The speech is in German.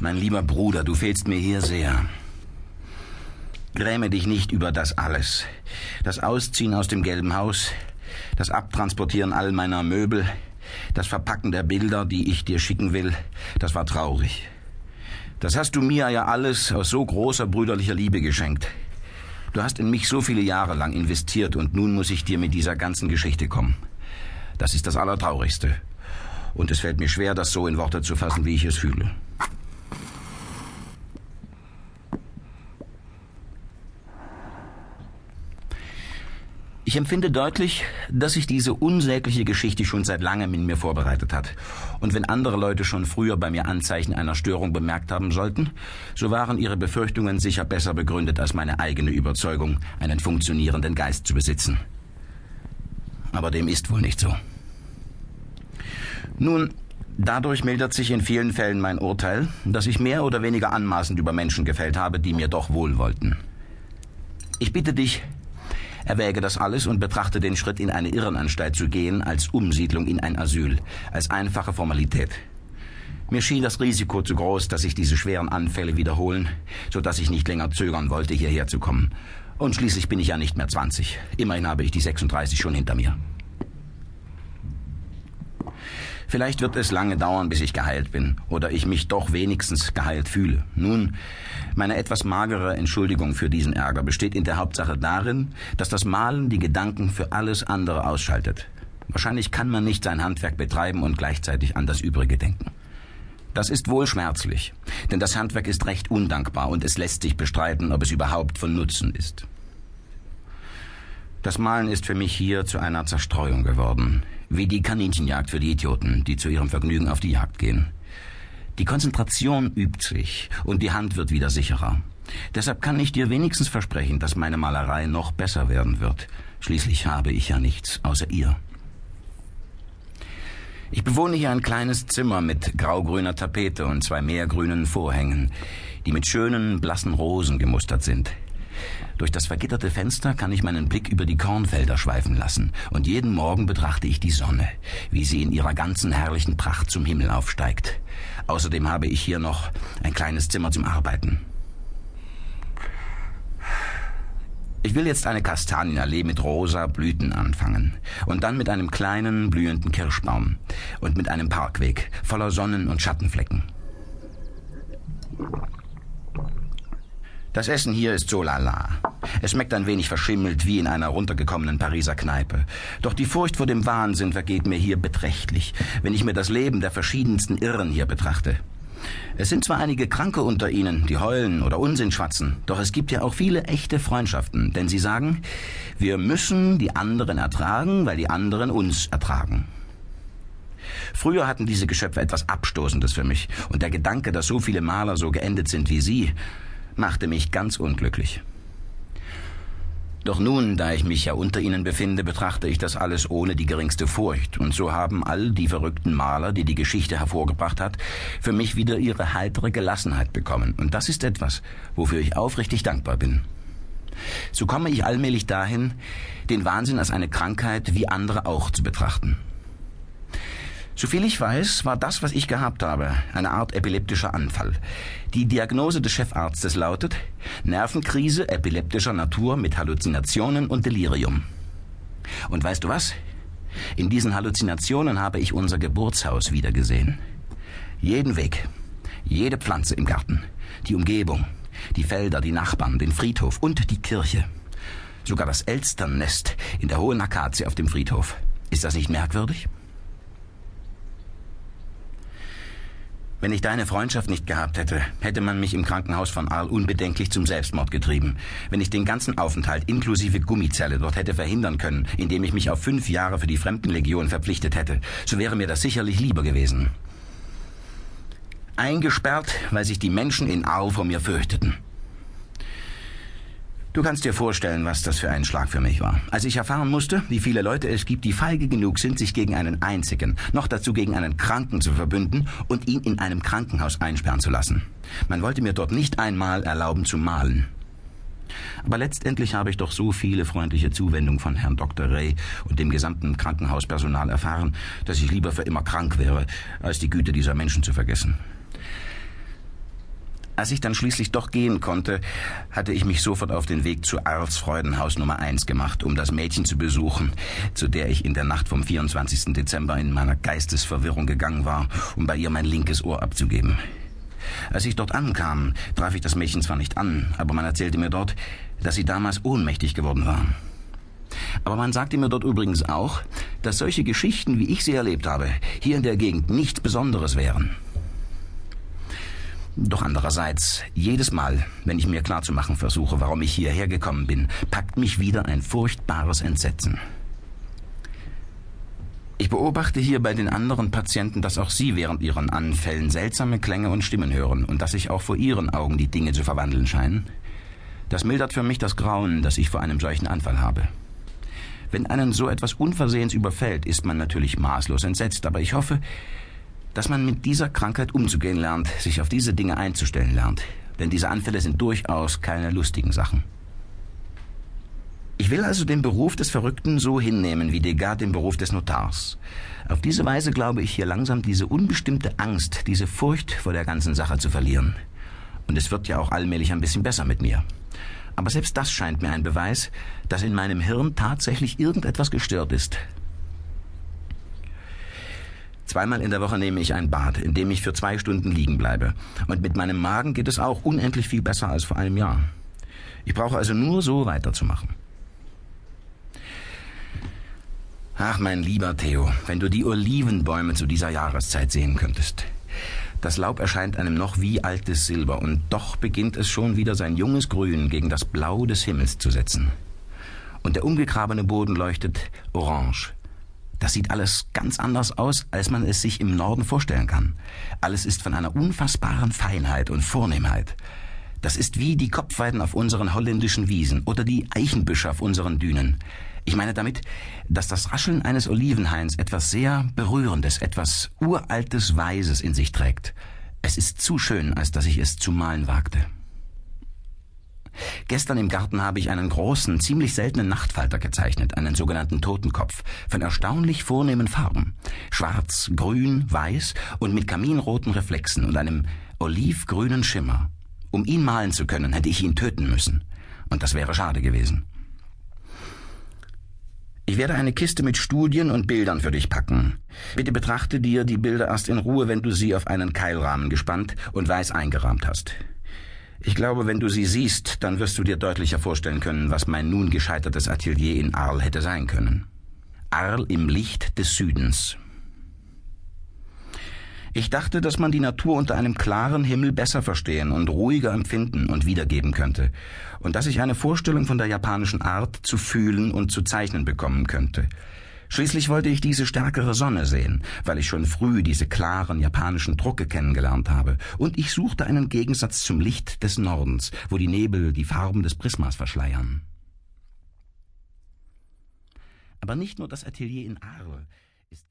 Mein lieber Bruder, du fehlst mir hier sehr. Gräme dich nicht über das alles. Das Ausziehen aus dem gelben Haus, das Abtransportieren all meiner Möbel, das Verpacken der Bilder, die ich dir schicken will, das war traurig. Das hast du mir ja alles aus so großer brüderlicher Liebe geschenkt. Du hast in mich so viele Jahre lang investiert und nun muss ich dir mit dieser ganzen Geschichte kommen. Das ist das Allertraurigste. Und es fällt mir schwer, das so in Worte zu fassen, wie ich es fühle. Ich empfinde deutlich, dass sich diese unsägliche Geschichte schon seit langem in mir vorbereitet hat. Und wenn andere Leute schon früher bei mir Anzeichen einer Störung bemerkt haben sollten, so waren ihre Befürchtungen sicher besser begründet als meine eigene Überzeugung, einen funktionierenden Geist zu besitzen. Aber dem ist wohl nicht so. Nun, dadurch mildert sich in vielen Fällen mein Urteil, dass ich mehr oder weniger anmaßend über Menschen gefällt habe, die mir doch wohl wollten. Ich bitte dich, Erwäge das alles und betrachte den Schritt, in eine Irrenanstalt zu gehen, als Umsiedlung in ein Asyl, als einfache Formalität. Mir schien das Risiko zu groß, dass sich diese schweren Anfälle wiederholen, so dass ich nicht länger zögern wollte, hierher zu kommen. Und schließlich bin ich ja nicht mehr 20. Immerhin habe ich die 36 schon hinter mir. Vielleicht wird es lange dauern, bis ich geheilt bin oder ich mich doch wenigstens geheilt fühle. Nun, meine etwas magere Entschuldigung für diesen Ärger besteht in der Hauptsache darin, dass das Malen die Gedanken für alles andere ausschaltet. Wahrscheinlich kann man nicht sein Handwerk betreiben und gleichzeitig an das Übrige denken. Das ist wohl schmerzlich, denn das Handwerk ist recht undankbar und es lässt sich bestreiten, ob es überhaupt von Nutzen ist. Das Malen ist für mich hier zu einer Zerstreuung geworden. Wie die Kaninchenjagd für die Idioten, die zu ihrem Vergnügen auf die Jagd gehen. Die Konzentration übt sich und die Hand wird wieder sicherer. Deshalb kann ich dir wenigstens versprechen, dass meine Malerei noch besser werden wird. Schließlich habe ich ja nichts außer ihr. Ich bewohne hier ein kleines Zimmer mit graugrüner Tapete und zwei meergrünen Vorhängen, die mit schönen, blassen Rosen gemustert sind. Durch das vergitterte Fenster kann ich meinen Blick über die Kornfelder schweifen lassen, und jeden Morgen betrachte ich die Sonne, wie sie in ihrer ganzen herrlichen Pracht zum Himmel aufsteigt. Außerdem habe ich hier noch ein kleines Zimmer zum Arbeiten. Ich will jetzt eine Kastanienallee mit rosa Blüten anfangen und dann mit einem kleinen blühenden Kirschbaum und mit einem Parkweg voller Sonnen- und Schattenflecken. Das Essen hier ist so lala. Es schmeckt ein wenig verschimmelt wie in einer runtergekommenen Pariser Kneipe. Doch die Furcht vor dem Wahnsinn vergeht mir hier beträchtlich, wenn ich mir das Leben der verschiedensten Irren hier betrachte. Es sind zwar einige Kranke unter ihnen, die heulen oder Unsinn schwatzen, doch es gibt ja auch viele echte Freundschaften, denn sie sagen, wir müssen die anderen ertragen, weil die anderen uns ertragen. Früher hatten diese Geschöpfe etwas Abstoßendes für mich, und der Gedanke, dass so viele Maler so geendet sind wie sie, machte mich ganz unglücklich. Doch nun, da ich mich ja unter ihnen befinde, betrachte ich das alles ohne die geringste Furcht, und so haben all die verrückten Maler, die die Geschichte hervorgebracht hat, für mich wieder ihre heitere Gelassenheit bekommen, und das ist etwas, wofür ich aufrichtig dankbar bin. So komme ich allmählich dahin, den Wahnsinn als eine Krankheit wie andere auch zu betrachten. Soviel ich weiß, war das, was ich gehabt habe, eine Art epileptischer Anfall. Die Diagnose des Chefarztes lautet Nervenkrise epileptischer Natur mit Halluzinationen und Delirium. Und weißt du was? In diesen Halluzinationen habe ich unser Geburtshaus wiedergesehen. Jeden Weg, jede Pflanze im Garten, die Umgebung, die Felder, die Nachbarn, den Friedhof und die Kirche. Sogar das Elsternnest in der hohen Akazie auf dem Friedhof. Ist das nicht merkwürdig? Wenn ich deine Freundschaft nicht gehabt hätte, hätte man mich im Krankenhaus von Arl unbedenklich zum Selbstmord getrieben. Wenn ich den ganzen Aufenthalt inklusive Gummizelle dort hätte verhindern können, indem ich mich auf fünf Jahre für die Fremdenlegion verpflichtet hätte, so wäre mir das sicherlich lieber gewesen. Eingesperrt, weil sich die Menschen in Arl vor mir fürchteten. Du kannst dir vorstellen, was das für ein Schlag für mich war. Als ich erfahren musste, wie viele Leute es gibt, die feige genug sind, sich gegen einen einzigen, noch dazu gegen einen Kranken zu verbünden und ihn in einem Krankenhaus einsperren zu lassen. Man wollte mir dort nicht einmal erlauben zu malen. Aber letztendlich habe ich doch so viele freundliche Zuwendung von Herrn Dr. Ray und dem gesamten Krankenhauspersonal erfahren, dass ich lieber für immer krank wäre, als die Güte dieser Menschen zu vergessen. Als ich dann schließlich doch gehen konnte, hatte ich mich sofort auf den Weg zu Arls Freudenhaus Nummer 1 gemacht, um das Mädchen zu besuchen, zu der ich in der Nacht vom 24. Dezember in meiner Geistesverwirrung gegangen war, um bei ihr mein linkes Ohr abzugeben. Als ich dort ankam, traf ich das Mädchen zwar nicht an, aber man erzählte mir dort, dass sie damals ohnmächtig geworden war. Aber man sagte mir dort übrigens auch, dass solche Geschichten, wie ich sie erlebt habe, hier in der Gegend nichts Besonderes wären. Doch andererseits, jedes Mal, wenn ich mir klarzumachen versuche, warum ich hierher gekommen bin, packt mich wieder ein furchtbares Entsetzen. Ich beobachte hier bei den anderen Patienten, dass auch sie während ihren Anfällen seltsame Klänge und Stimmen hören und dass sich auch vor ihren Augen die Dinge zu verwandeln scheinen. Das mildert für mich das Grauen, das ich vor einem solchen Anfall habe. Wenn einen so etwas unversehens überfällt, ist man natürlich maßlos entsetzt, aber ich hoffe, dass man mit dieser Krankheit umzugehen lernt, sich auf diese Dinge einzustellen lernt. Denn diese Anfälle sind durchaus keine lustigen Sachen. Ich will also den Beruf des Verrückten so hinnehmen wie Degas den Beruf des Notars. Auf diese Weise glaube ich hier langsam diese unbestimmte Angst, diese Furcht vor der ganzen Sache zu verlieren. Und es wird ja auch allmählich ein bisschen besser mit mir. Aber selbst das scheint mir ein Beweis, dass in meinem Hirn tatsächlich irgendetwas gestört ist, Zweimal in der Woche nehme ich ein Bad, in dem ich für zwei Stunden liegen bleibe. Und mit meinem Magen geht es auch unendlich viel besser als vor einem Jahr. Ich brauche also nur so weiterzumachen. Ach, mein lieber Theo, wenn du die Olivenbäume zu dieser Jahreszeit sehen könntest. Das Laub erscheint einem noch wie altes Silber, und doch beginnt es schon wieder sein junges Grün gegen das Blau des Himmels zu setzen. Und der umgegrabene Boden leuchtet orange, das sieht alles ganz anders aus, als man es sich im Norden vorstellen kann. Alles ist von einer unfassbaren Feinheit und Vornehmheit. Das ist wie die Kopfweiden auf unseren holländischen Wiesen oder die Eichenbüsche auf unseren Dünen. Ich meine damit, dass das Rascheln eines Olivenhains etwas sehr Berührendes, etwas Uraltes Weises in sich trägt. Es ist zu schön, als dass ich es zu malen wagte. Gestern im Garten habe ich einen großen, ziemlich seltenen Nachtfalter gezeichnet, einen sogenannten Totenkopf, von erstaunlich vornehmen Farben. Schwarz, grün, weiß und mit kaminroten Reflexen und einem olivgrünen Schimmer. Um ihn malen zu können, hätte ich ihn töten müssen. Und das wäre schade gewesen. Ich werde eine Kiste mit Studien und Bildern für dich packen. Bitte betrachte dir die Bilder erst in Ruhe, wenn du sie auf einen Keilrahmen gespannt und weiß eingerahmt hast. Ich glaube, wenn du sie siehst, dann wirst du dir deutlicher vorstellen können, was mein nun gescheitertes Atelier in Arles hätte sein können. Arles im Licht des Südens. Ich dachte, dass man die Natur unter einem klaren Himmel besser verstehen und ruhiger empfinden und wiedergeben könnte, und dass ich eine Vorstellung von der japanischen Art zu fühlen und zu zeichnen bekommen könnte. Schließlich wollte ich diese stärkere Sonne sehen, weil ich schon früh diese klaren japanischen Drucke kennengelernt habe, und ich suchte einen Gegensatz zum Licht des Nordens, wo die Nebel die Farben des Prismas verschleiern. Aber nicht nur das Atelier in Arles ist